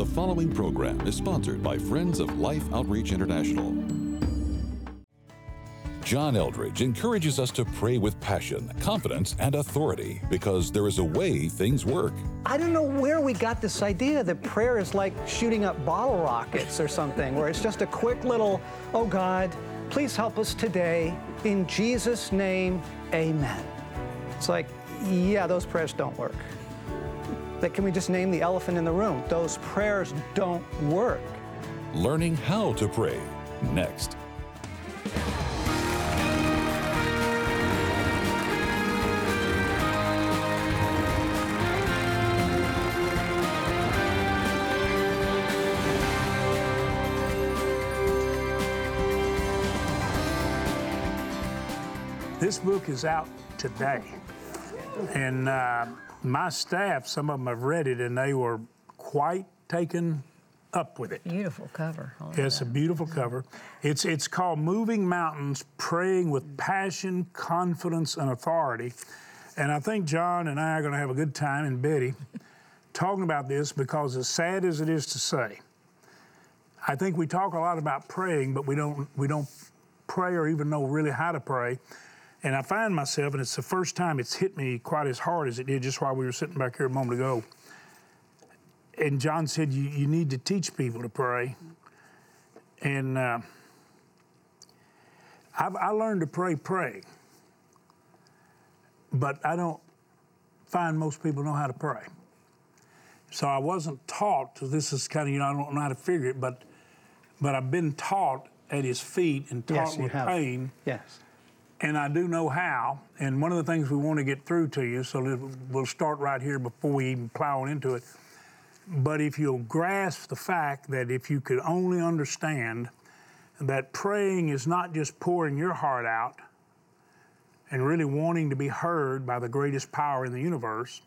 The following program is sponsored by Friends of Life Outreach International. John Eldredge encourages us to pray with passion, confidence, and authority because there is a way things work. I don't know where we got this idea that prayer is like shooting up bottle rockets or something, where it's just a quick little, oh God, please help us today. In Jesus' name, amen. It's like, yeah, those prayers don't work. That can we just name the elephant in the room? Those prayers don't work. Learning how to pray next. This book is out today. And uh, my staff, some of them have read it, and they were quite taken up with it. Beautiful cover. It's a beautiful cover. It's it's called Moving Mountains: Praying with Passion, Confidence, and Authority. And I think John and I are going to have a good time, and Betty, talking about this because as sad as it is to say, I think we talk a lot about praying, but we don't we don't pray or even know really how to pray. And I find myself, and it's the first time it's hit me quite as hard as it did just while we were sitting back here a moment ago. And John said, You, you need to teach people to pray. And uh, I've, I learned to pray, pray. But I don't find most people know how to pray. So I wasn't taught, this is kind of, you know, I don't know how to figure it, but but I've been taught at his feet and taught Yes, with pain Yes. And I do know how. And one of the things we want to get through to you, so we'll start right here before we even plow into it. But if you'll grasp the fact that if you could only understand that praying is not just pouring your heart out and really wanting to be heard by the greatest power in the universe,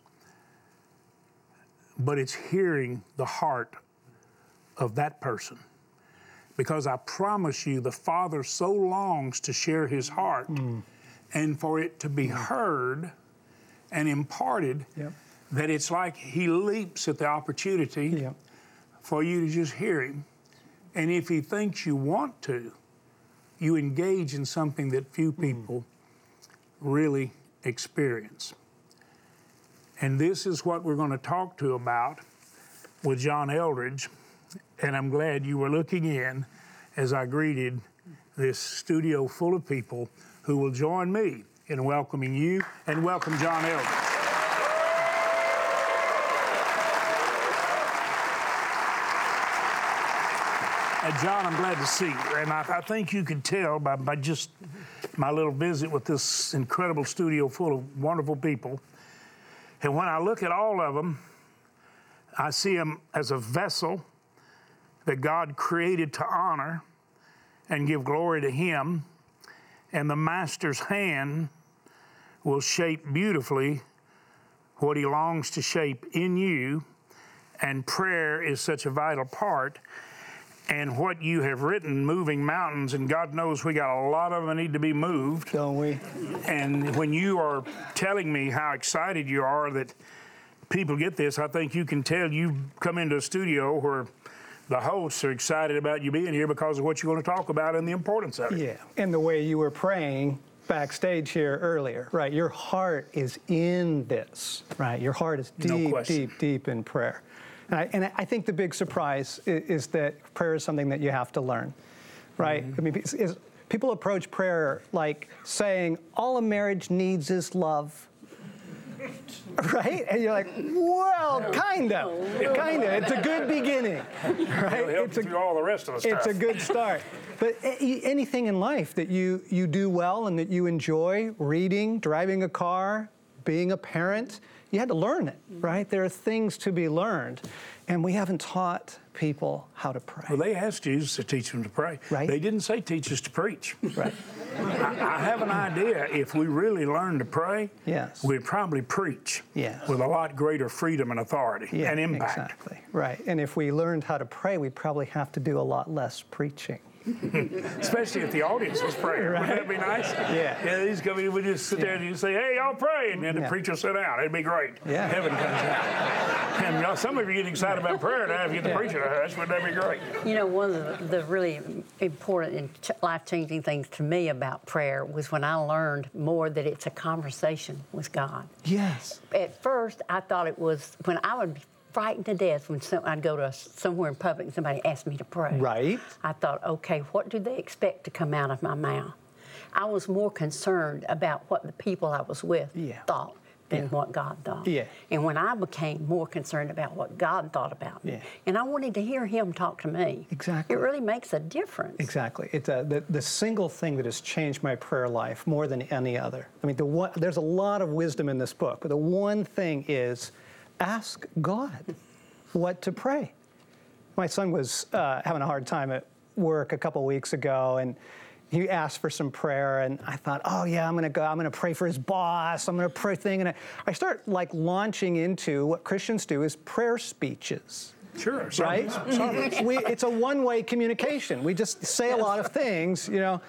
but it's hearing the heart of that person because I promise you, the Father so longs to share His heart mm. and for it to be mm. heard and imparted Yep. that it's like He leaps at the opportunity Yep. for you to just hear Him. And if He thinks you want to, you engage in something that few mm. people really experience. And this is what we're going to talk to about with John Eldredge. And I'm glad you were looking in as I greeted this studio full of people who will join me in welcoming you and welcome John Eldredge. And uh, John, I'm glad to see you. And I, I think you could tell by, by just my little visit with this incredible studio full of wonderful people. And when I look at all of them, I see them as a vessel that God created to honor and give glory to Him. And the Master's hand will shape beautifully what He longs to shape in you. And prayer is such a vital part. And what you have written, Moving Mountains, and God knows we got a lot of them need to be moved. Don't we? And when you are telling me how excited you are that people get this, I think you can tell you've come into a studio where the hosts are excited about you being here because of what you're going to talk about and the importance of it. Yeah. And the way you were praying backstage here earlier, right? Your heart is in this, right? Your heart is deep, question. deep, deep in prayer. And I, and I think the big surprise is, is that prayer is something that you have to learn, right? Mm-hmm. I mean, is- people approach prayer like saying, all a marriage needs is love. Right? And you're like, well, kind of. Kind of. It's a good beginning. Right? It's a, through all the rest of the stuff. it's a good start. But anything in life that you, you do well and that you enjoy, reading, driving a car, being a parent, you had to learn it, mm-hmm. right? There are things to be learned. And we haven't taught people how to pray. Well, they asked Jesus to teach them to pray. Right. They didn't say teach us to preach. Right. I, I have an idea if we really learn to pray, Yes. we'd probably preach Yes. with a lot greater freedom and authority Yeah, and impact. Exactly. Right. And if we learned how to pray, we'd probably have to do a lot less preaching. Especially if the audience was praying. Wouldn't that be nice? Yeah. Yeah, these come in, we just sit there and you say, hey, y'all pray. And then the Yeah. preacher sit down. It'd be great. Yeah. Heaven comes down. And y'all, some of you get excited about prayer now. If you get the preacher to hush, wouldn't that be great? You know, one of the, the really important and ch- life changing things to me about prayer was when I learned more that it's a conversation with God. Yes. At first, I thought it was when I would be frightened to death when some, I'd go to a, somewhere in public and somebody asked me to pray. Right. I thought, okay, what do they expect to come out of my mouth? I was more concerned about what the people I was with Yeah. thought than Yeah. what God thought. Yeah. And when I became more concerned about what God thought about me, Yeah. and I wanted to hear Him talk to me, Exactly. it really makes a difference. Exactly. It's a, the, the single thing that has changed my prayer life more than any other. I mean, the one, there's a lot of wisdom in this book, but the one thing is ask God what to pray. My son was uh, having a hard time at work a couple weeks ago, and he asked for some prayer, and I thought, oh yeah, I'm gonna go. I'm gonna pray for his boss. I'm gonna pray thing, and I, I start like launching into what Christians do is prayer speeches Sure. right? we, it's a one-way communication. We just say a lot of things, you know.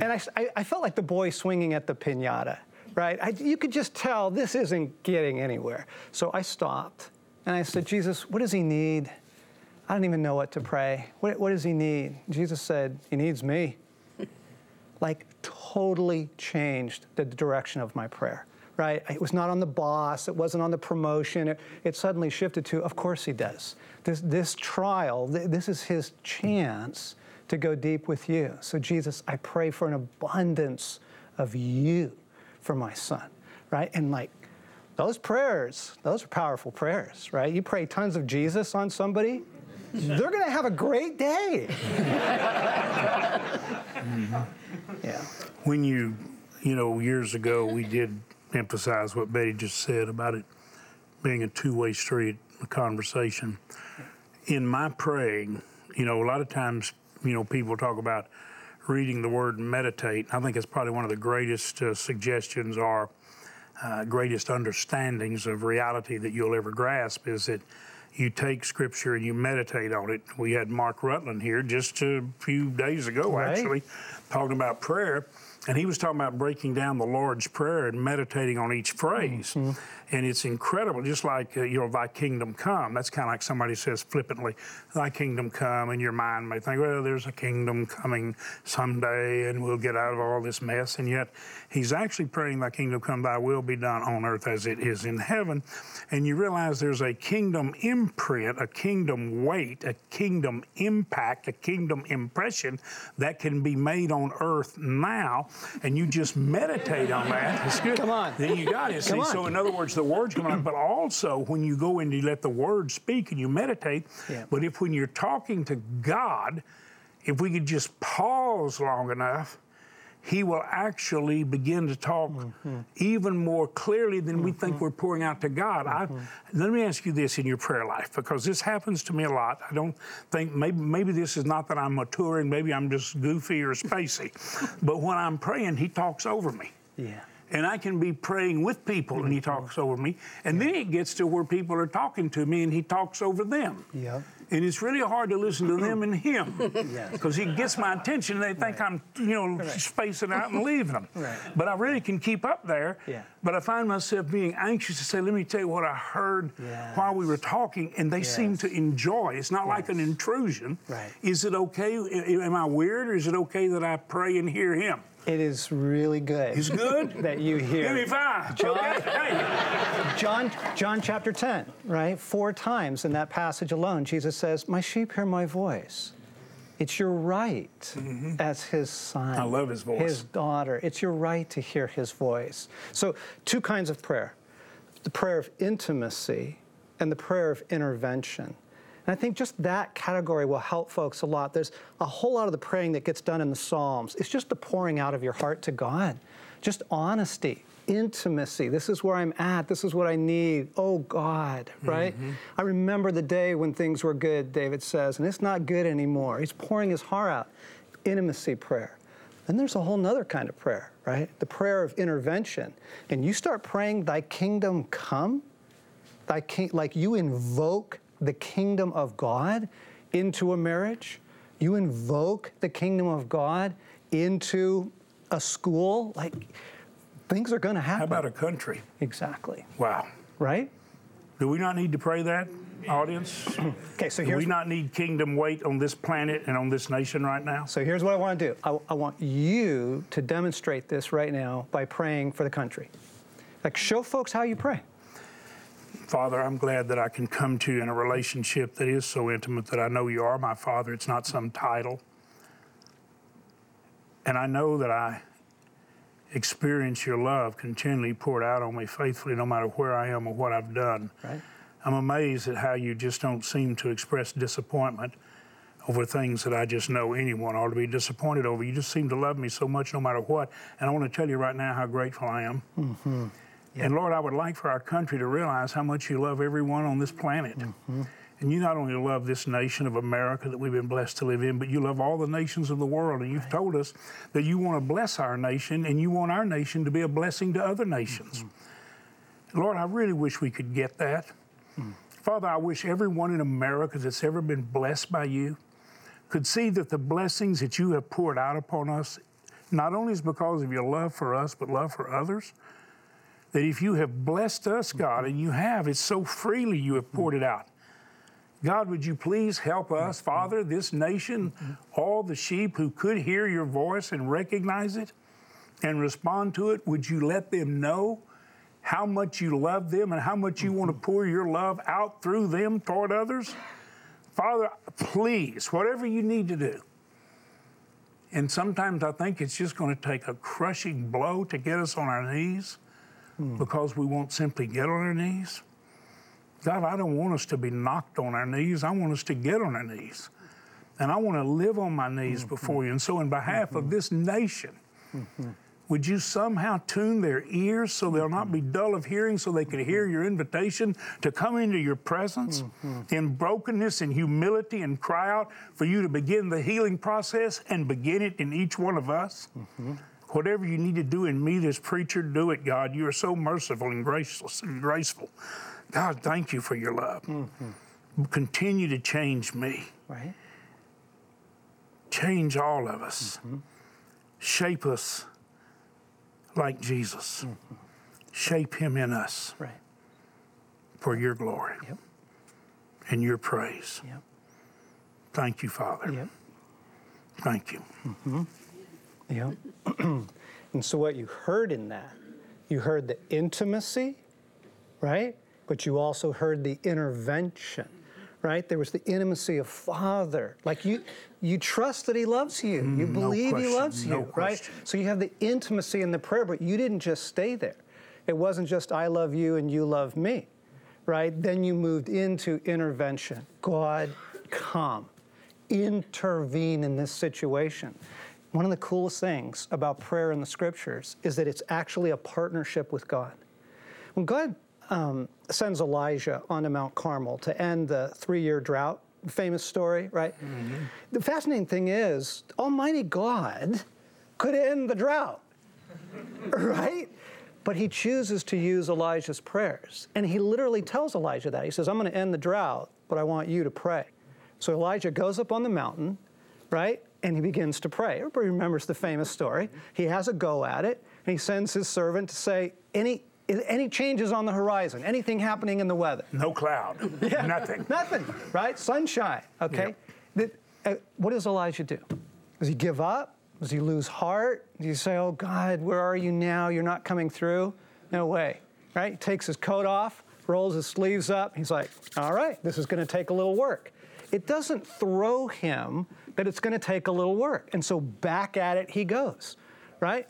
And I, I, I felt like the boy swinging at the pinata, right? I, you could just tell this isn't getting anywhere. So I stopped and I said, Jesus, what does he need? I don't even know what to pray. What, what does he need? Jesus said, He needs me. like totally changed the direction of my prayer. Right? It was not on the boss. It wasn't on the promotion. It, it suddenly shifted to, of course he does. This, this trial, th- this is his chance to go deep with you. So Jesus, I pray for an abundance of you for my son. Right? And like those prayers, those are powerful prayers, right? You pray tons of Jesus on somebody, they're to have a great day. Mm-hmm. Yeah. when you, you know, years ago, we did emphasize what Betty just said about it being a two way street, a conversation. In my praying, you know, a lot of times, you know, people talk about reading the word meditate. I think it's probably one of the greatest uh, suggestions or uh, greatest understandings of reality that you'll ever grasp is that you take scripture and you meditate on it. We had Mark Rutland here just a few days ago, Right. actually, talking about prayer. And he was talking about breaking down the Lord's Prayer and meditating on each phrase. And it's incredible, just like, uh, you know, thy kingdom come. That's kind of like somebody says flippantly, thy kingdom come, and your mind may think, well, there's a kingdom coming someday and we'll get out of all this mess. And yet, he's actually praying, thy kingdom come, thy will be done on earth as it is in heaven. And you realize there's a kingdom imprint, a kingdom weight, a kingdom impact, a kingdom impression that can be made on earth now. And you just meditate on that. It's good. Come on. Then you got it. See, so in other words, the words come out, but also when you go in, you let the word speak and you meditate. Yeah. But if when you're talking to God, if we could just pause long enough, he will actually begin to talk Mm-hmm. even more clearly than we think we're pouring out to God. Mm-hmm. let me ask you this in your prayer life, because this happens to me a lot. I don't think maybe maybe this is not that I'm maturing, maybe I'm just goofy or spacey, but when I'm praying, He talks over me Yeah. And I can be praying with people and he Mm-hmm. talks over me. And then it gets to where people are talking to me and he talks over them. Yep. And it's really hard to listen to them and him Yes. because he gets my attention and they think I'm, you know, spacing out and leaving them. Right. But I really can keep up there. Yeah. But I find myself being anxious to say, let me tell you what I heard while we were talking, and they seem to enjoy. It's not like an intrusion. Right. Is it okay? Am I weird, or is it okay that I pray and hear him? It is really good. He's good. that you hear. Give me five. John- Okay. John, John chapter 10, right? Four times in that passage alone, Jesus says, My sheep hear my voice. It's your right as his son. Mm-hmm. I love his voice. His daughter. It's your right to hear his voice. So, two kinds of prayer the prayer of intimacy and the prayer of intervention. And I think just that category will help folks a lot. There's a whole lot of the praying that gets done in the Psalms. It's just the pouring out of your heart to God, just honesty, intimacy. This is where I'm at. This is what I need. Oh, God, right? Mm-hmm. I remember the day when things were good, David says, and it's not good anymore. He's pouring his heart out. Intimacy prayer. Then there's a whole nother kind of prayer, right? The prayer of intervention. And you start praying, Thy kingdom come, thy king, like you invoke the kingdom of God into a marriage, you invoke the kingdom of God into a school, like things are going to happen. How about a country? exactly, Wow. right? Do we not need to pray that, audience? Okay, so Do we not need kingdom weight on this planet and on this nation right now? so here's what I want to do. I, I want you to demonstrate this right now by praying for the country. Like show folks how you pray. Father, I'm glad that I can come to you in a relationship that is so intimate that I know you are my Father. It's not some title. And I know that I experience your love continually poured out on me faithfully, no matter where I am or what I've done. Right. I'm amazed at how you just don't seem to express disappointment over things that I just know anyone ought to be disappointed over. You just seem to love me so much no matter what. And I want to tell you right now how grateful I am. Mm-hmm. And Lord, I would like for our country to realize how much you love everyone on this planet. Mm-hmm. And you not only love this nation of America that we've been blessed to live in, but you love all the nations of the world. And you've told us that you want to bless our nation and you want our nation to be a blessing to other nations. Lord, I really wish we could get that. Father, I wish everyone in America that's ever been blessed by you could see that the blessings that you have poured out upon us not only is because of your love for us, but love for others. That if you have blessed us, mm-hmm. God, and you have, it's so freely you have poured it out. God, would you please help us, mm-hmm. Father, this nation, mm-hmm. all the sheep who could hear your voice and recognize it and respond to it? Would you let them know how much you love them and how much you want to pour your love out through them toward others? Father, please, whatever you need to do. And sometimes I think it's just going to take a crushing blow to get us on our knees because we won't simply get on our knees. God, I don't want us to be knocked on our knees. I want us to get on our knees. And I want to live on my knees mm-hmm. before you. And so, in behalf of mm-hmm. this nation, mm-hmm. would you somehow tune their ears so they'll not be dull of hearing, so they can hear your invitation to come into your presence in brokenness and humility and cry out for you to begin the healing process and begin it in each one of us? Whatever you need to do in me, this preacher, do it, God. You are so merciful and graceless and graceful. God, thank you for your love. Continue to change me, Right? change all of us, Mm. shape us like Jesus, Mm. shape him in us Right. for your glory Yep. and your praise. Yep. Thank you, Father. Yep. Thank you. Yep. and so what you heard in that, you heard the intimacy, right? But you also heard the intervention, right? There was the intimacy of Father. Like you you trust that he loves you. You Mm, no believe he question, loves you, no right? question. So you have the intimacy in the prayer, but you didn't just stay there. It wasn't just I love you and you love me, right? Then you moved into intervention. God, come, intervene in this situation. One of the coolest things about prayer in the scriptures is that it's actually a partnership with God. When God um, sends Elijah onto Mount Carmel to end the three year drought, famous story, right? The fascinating thing is, Almighty God could end the drought, right? But he chooses to use Elijah's prayers. And he literally tells Elijah that. He says, I'm going to end the drought, but I want you to pray. So Elijah goes up on the mountain, right? And he begins to pray. Everybody remembers the famous story. He has a go at it, and he sends his servant to say, any, any changes on the horizon, anything happening in the weather. No cloud, nothing. Nothing, right? Sunshine, okay? The- uh, what does Elijah do? Does he give up? Does he lose heart? Does he say, Oh God, where are you now? You're not coming through? No way, right? He takes his coat off, rolls his sleeves up. He's like, All right, this is going to take a little work. It doesn't throw him that it's going to take a little work. And so back at it he goes, right?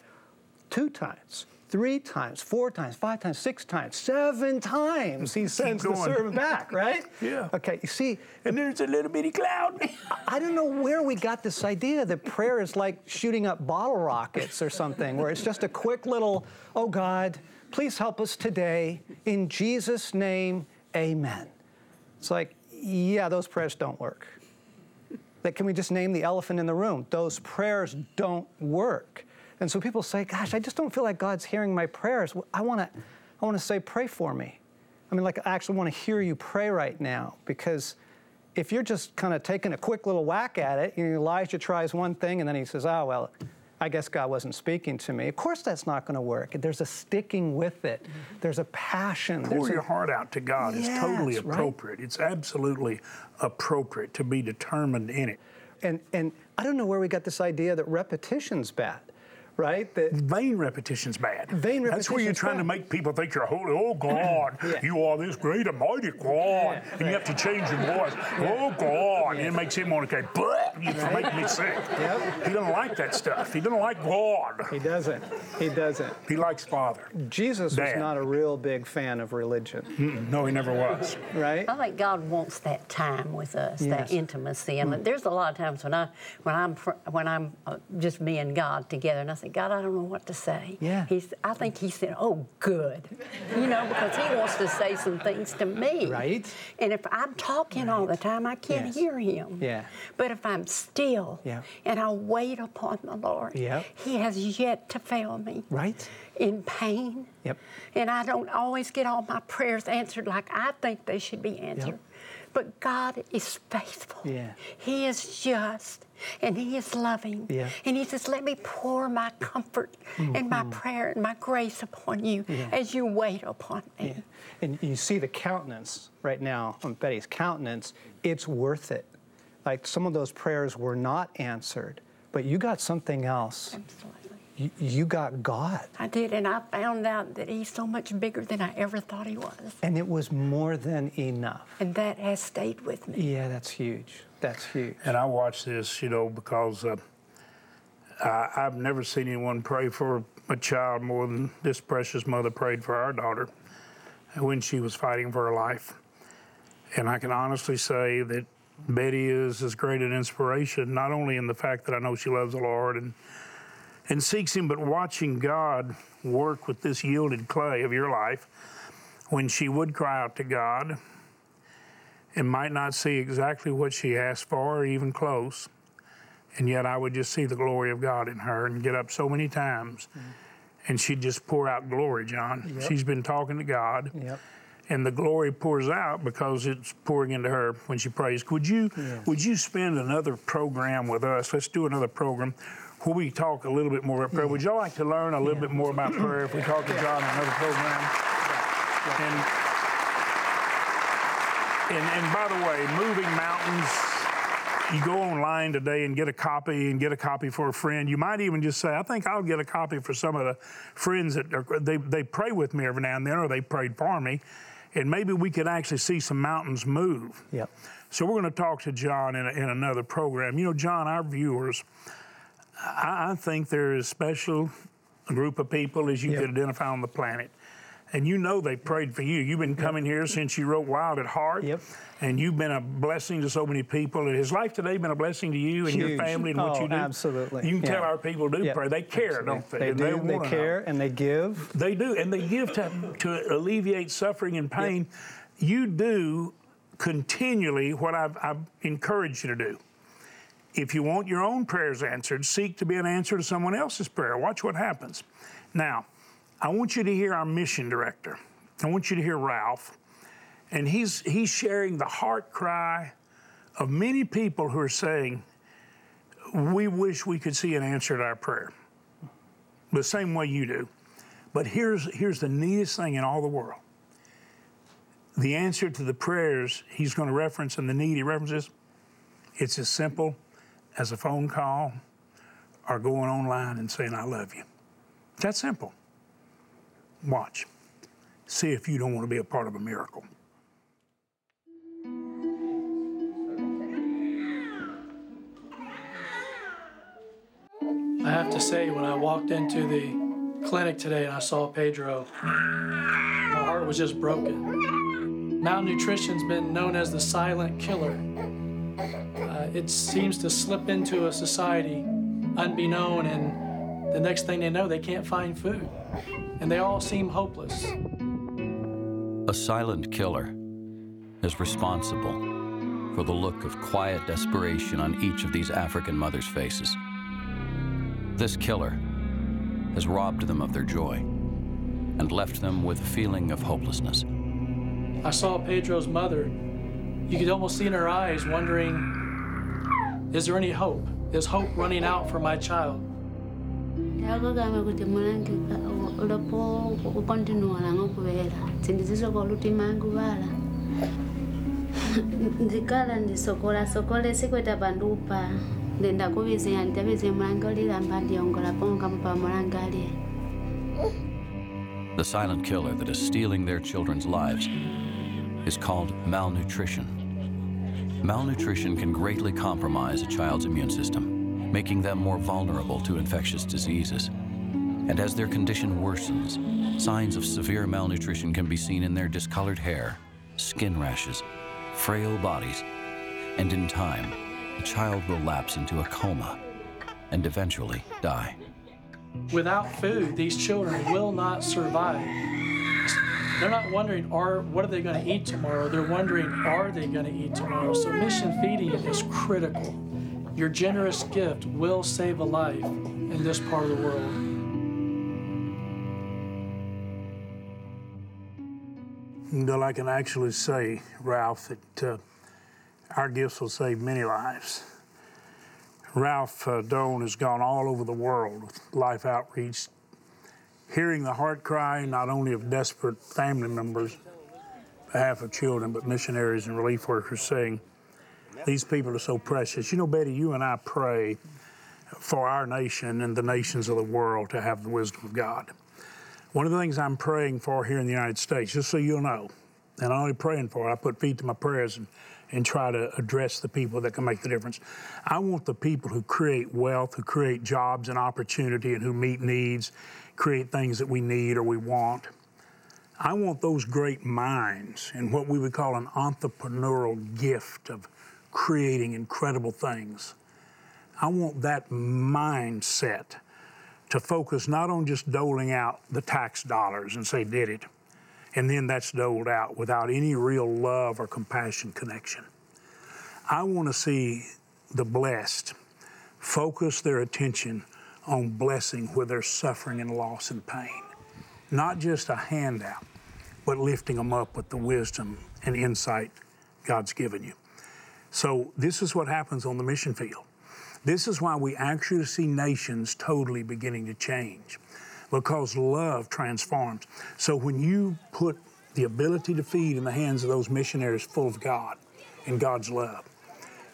Two times, three times, four times, five times, six times, seven times he sends the servant back, right? Yeah. Okay, you see, And there's a little bitty cloud. I don't know where we got this idea that prayer is like shooting up bottle rockets or something, where it's just a quick little, oh God, please help us today. In Jesus' name, amen. It's like, yeah, those prayers don't work. That can we just name the elephant in the room? Those prayers don't work. And so people say, gosh, I just don't feel like God's hearing my prayers. I want to I want to say pray for me. I mean like I actually want to hear you pray right now because if you're just kind of taking a quick little whack at it, you know, Elijah tries one thing and then he says, "Oh, well, I guess God wasn't speaking to me. Of course, that's not going to work. There's a sticking with it. There's a passion. Pour There's your a, heart out to God. it's totally Yes, right. appropriate. It's absolutely appropriate to be determined in it. and and I don't know where we got this idea that repetition's bad, right? That Vain repetition's bad. Vain repetitions That's where you're repetition's trying to make people think you're holy. Oh God, Yeah. you are this great and mighty God, and you have to change your voice. Oh God, and it makes him want to go. "Bleh," You for making me sick. Yep. He doesn't like that stuff. He doesn't like God. he doesn't. He doesn't. He likes Father. Jesus was not a real big fan of religion, Mm-mm, No, he never was. right? I think God wants that time with us, Yes. that intimacy, and there's a lot of times when I, when I'm, fr- when I'm uh, just me and God together, and I say, God, I don't know what to say. Yeah. He's, I think He said, Oh, good, you know, because He wants to say some things to me. Right. And if I'm talking all the time, I can't Yes. hear Him. Yeah. But if I'm still, Yeah. and I wait upon the Lord, Yep. He has yet to fail me. Right. In pain. Yep. And I don't always get all my prayers answered like I think they should be answered. But God is faithful. Yeah. He is just and He is loving. Yeah. And He says, Let me pour my comfort and my prayer and my grace upon you Mm-hmm. Yeah. as you wait upon me. Yeah. And you see the countenance right now on Betty's countenance, it's worth it. Like some of those prayers were not answered, but you got something else. Absolutely. You, you got God. I did, and I found out that He's so much bigger than I ever thought He was. And it was more than enough. And that has stayed with me. Yeah, that's huge. That's huge. And I watch this, you know, because uh, I, I've never seen anyone pray for a child more than this precious mother prayed for our daughter when she was fighting for her life. And I can honestly say that Betty is as great an inspiration, not only in the fact that I know she loves the Lord and and seeks Him, but watching God work with this yielded clay of your life when she would cry out to God and might not see exactly what she asked for or even close. And yet I would just see the glory of God in her and get up so many times. Mm. And she'd just pour out glory, John. Yep. She's been talking to God. Yep. And the glory pours out because it's pouring into her when she prays. Would you would you spend another program with us? Let's do another program where we talk a little bit more about prayer. Would y'all like to learn a little bit more about prayer if we talk to John in another program? And, and and by the way, moving mountains. You go online today and get a copy and get a copy for a friend. You might even just say, I think I'll get a copy for some of the friends that are, they, they pray with me every now and then or they prayed for me. And maybe we could actually see some mountains move. Yep. So we're going to talk to John in, a, in another program. You know, John, our viewers, I, I think they're as special group of people as you Yep. could identify on the planet. And you know they prayed for you. You've been coming here since you wrote Wild at Heart. Yep. And you've been a blessing to so many people. And has life today been a blessing to you and your family and what Oh, you do? absolutely. You can tell our people do Yep. pray. They care, don't they? They do. They, know. care and they give. They do, and they give to, to alleviate suffering and pain. You do continually what I've, I've encouraged you to do. If you want your own prayers answered, seek to be an answer to someone else's prayer. Watch what happens. Now, I want you to hear our mission director. I want you to hear Ralph, and he's he's sharing the heart cry of many people who are saying, "We wish we could see an answer to our prayer." The same way you do. But here's, here's the neatest thing in all the world. The answer to the prayers he's going to reference and the need he references, it's as simple as a phone call or going online and saying, I love you. It's that simple. Watch. See if you don't want to be a part of a miracle. I have to say, when I walked into the clinic today and I saw Pedro, my heart was just broken. Malnutrition's been known as the silent killer. It seems to slip into a society unbeknown, and the next thing they know, they can't find food. And they all seem hopeless. A silent killer is responsible for the look of quiet desperation on each of these African mothers' faces. This killer has robbed them of their joy and left them with a feeling of hopelessness. I saw Pedro's mother. You could almost see in her eyes, wondering, is there any hope? Is hope running out for my child? The silent killer that is stealing their children's lives is called malnutrition. Malnutrition can greatly compromise a child's immune system, making them more vulnerable to infectious diseases. And as their condition worsens, signs of severe malnutrition can be seen in their discolored hair, skin rashes, frail bodies, and in time, the child will lapse into a coma and eventually die. Without food, these children will not survive. They're not wondering, are what are they going to eat tomorrow? They're wondering, are they going to eat tomorrow? So mission feeding is critical. Your generous gift will save a life in this part of the world. Well, I can actually say, Ralph, that uh, our gifts will save many lives. Ralph uh, Doan has gone all over the world with life outreach, hearing the heart cry not only of desperate family members, behalf of children, but missionaries and relief workers saying, These people are so precious. You know, Betty, you and I pray for our nation and the nations of the world to have the wisdom of God. One of the things I'm praying for here in the United States, just so you'll know, and I'm only praying for it, I put feet to my prayers and, and try to address the people that can make the difference. I want the people who create wealth, who create jobs and opportunity, and who meet needs, create things that we need or we want. I want those great minds and what we would call an entrepreneurial gift of creating incredible things. I want that mindset to focus not on just doling out the tax dollars and say, did it, and then that's doled out without any real love or compassion connection. I want to see the blessed focus their attention on blessing where there's suffering and loss and pain. Not just a handout, but lifting them up with the wisdom and insight God's given you. So, this is what happens on the mission field. This is why we actually see nations totally beginning to change because love transforms. So when you put the ability to feed in the hands of those missionaries full of God and God's love,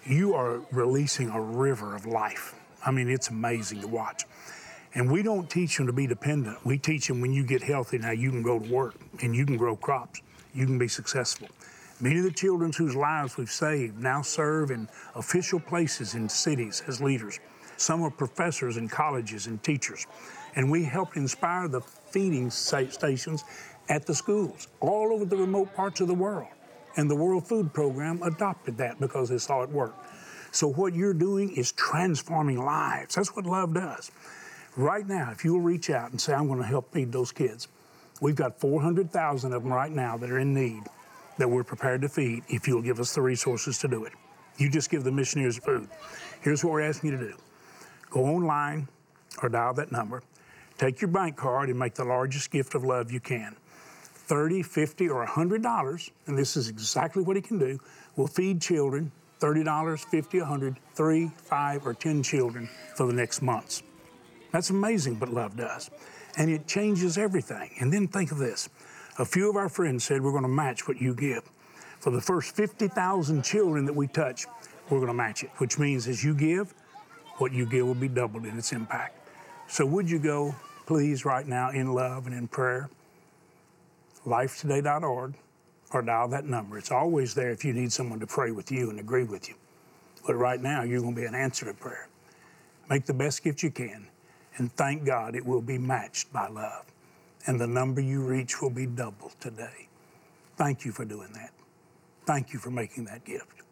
you are releasing a river of life. I mean, it's amazing to watch. And we don't teach them to be dependent. We teach them when you get healthy, now you can go to work and you can grow crops, you can be successful. Many of the children whose lives we've saved now serve in official places in cities as leaders. Some are professors in colleges and teachers. And we helped inspire the feeding stations at the schools all over the remote parts of the world. And the World Food Program adopted that because they saw it work. So, what you're doing is transforming lives. That's what love does. Right now, if you'll reach out and say, I'm going to help feed those kids, we've got 400,000 of them right now that are in need that we're prepared to feed if you'll give us the resources to do it. You just give the missionaries food. Here's what we're asking you to do go online or dial that number, take your bank card, and make the largest gift of love you can. 30, 50, or $100, and this is exactly what he can do, will feed children $30, 50, 100, 3, 5, or 10 children for the next months. That's amazing what love does. And it changes everything. And then think of this a few of our friends said, We're going to match what you give. For the first 50,000 children that we touch, we're going to match it, which means as you give, what you give will be doubled in its impact. So, would you go, please, right now in love and in prayer? Lifetoday.org or dial that number. It's always there if you need someone to pray with you and agree with you. But right now, you're going to be an answer to prayer. Make the best gift you can, and thank God it will be matched by love and the number you reach will be doubled today. Thank you for doing that. Thank you for making that gift.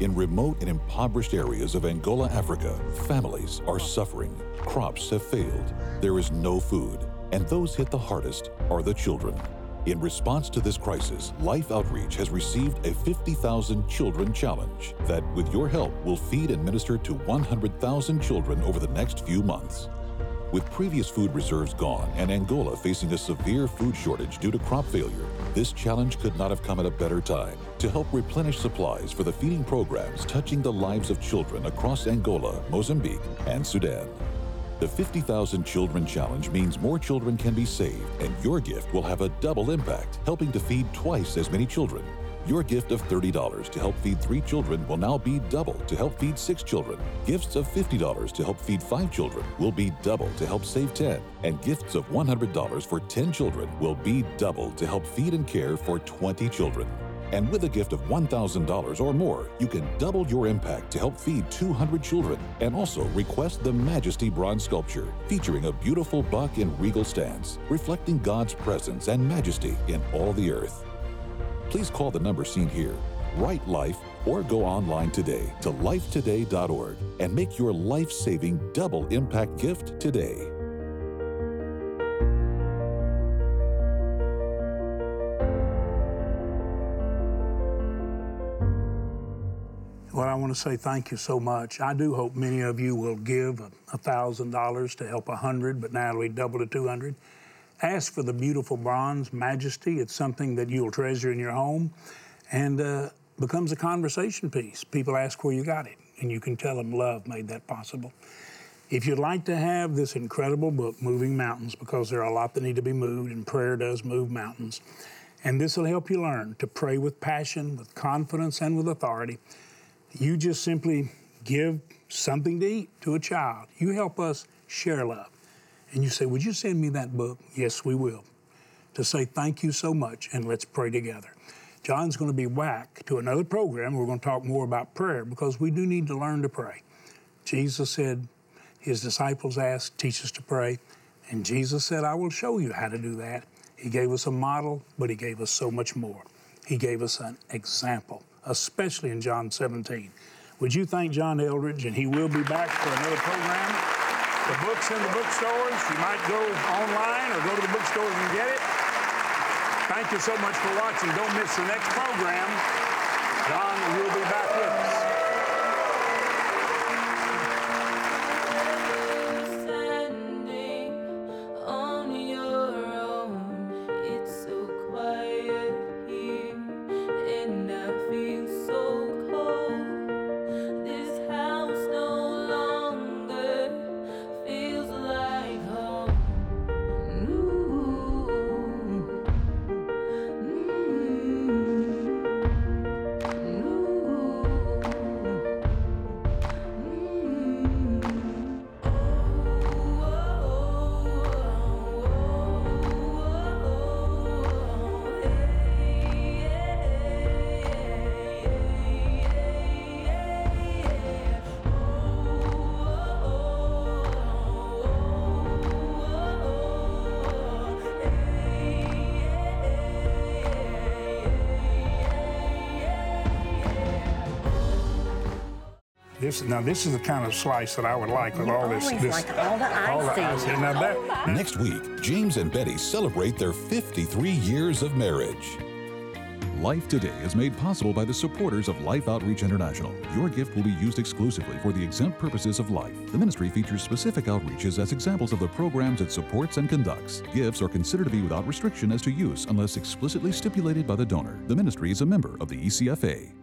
In remote and impoverished areas of Angola, Africa, families are suffering. Crops have failed. There is no food. And those hit the hardest are the children. In response to this crisis, Life Outreach has received a 50,000 Children Challenge that, with your help, will feed and minister to 100,000 children over the next few months. With previous food reserves gone and Angola facing a severe food shortage due to crop failure, this challenge could not have come at a better time to help replenish supplies for the feeding programs touching the lives of children across Angola, Mozambique, and Sudan. The 50,000 Children Challenge means more children can be saved, and your gift will have a double impact, helping to feed twice as many children. Your gift of $30 to help feed three children will now be double to help feed six children. Gifts of $50 to help feed five children will be double to help save 10. And gifts of $100 for 10 children will be double to help feed and care for 20 children. And with a gift of $1,000 or more, you can double your impact to help feed 200 children. And also request the Majesty Bronze Sculpture, featuring a beautiful buck in regal stance, reflecting God's presence and majesty in all the earth. Please call the number seen here, Write Life, or go online today to lifetoday.org and make your life saving double impact gift today. Well, I want to say thank you so much. I do hope many of you will give a thousand dollars to help a hundred, but now we double to two hundred. Ask for the beautiful bronze majesty. It's something that you'll treasure in your home, and uh, becomes a conversation piece. People ask where you got it, and you can tell them love made that possible. If you'd like to have this incredible book, Moving Mountains, because there are a lot that need to be moved, and prayer does move mountains, and this will help you learn to pray with passion, with confidence, and with authority. You just simply give something to eat to a child. You help us share love. And you say, Would you send me that book? Yes, we will. To say thank you so much and let's pray together. John's going to be back to another program. We're going to talk more about prayer because we do need to learn to pray. Jesus said, His disciples asked, Teach us to pray. And Jesus said, I will show you how to do that. He gave us a model, but He gave us so much more. He gave us an example especially in John 17. Would you thank John Eldredge? And he will be back for another program. The book's in the bookstores. You might go online or go to the bookstores and get it. Thank you so much for watching. Don't miss the next program. John will be back with This, now this is the kind of slice that I would like with You all this. this like all the all the icing. icing. Now that, oh, Next week, James and Betty celebrate their 53 years of marriage. Life Today is made possible by the supporters of Life Outreach International. Your gift will be used exclusively for the exempt purposes of life. The ministry features specific outreaches as examples of the programs it supports and conducts. Gifts are considered to be without restriction as to use unless explicitly stipulated by the donor. The ministry is a member of the ECFA.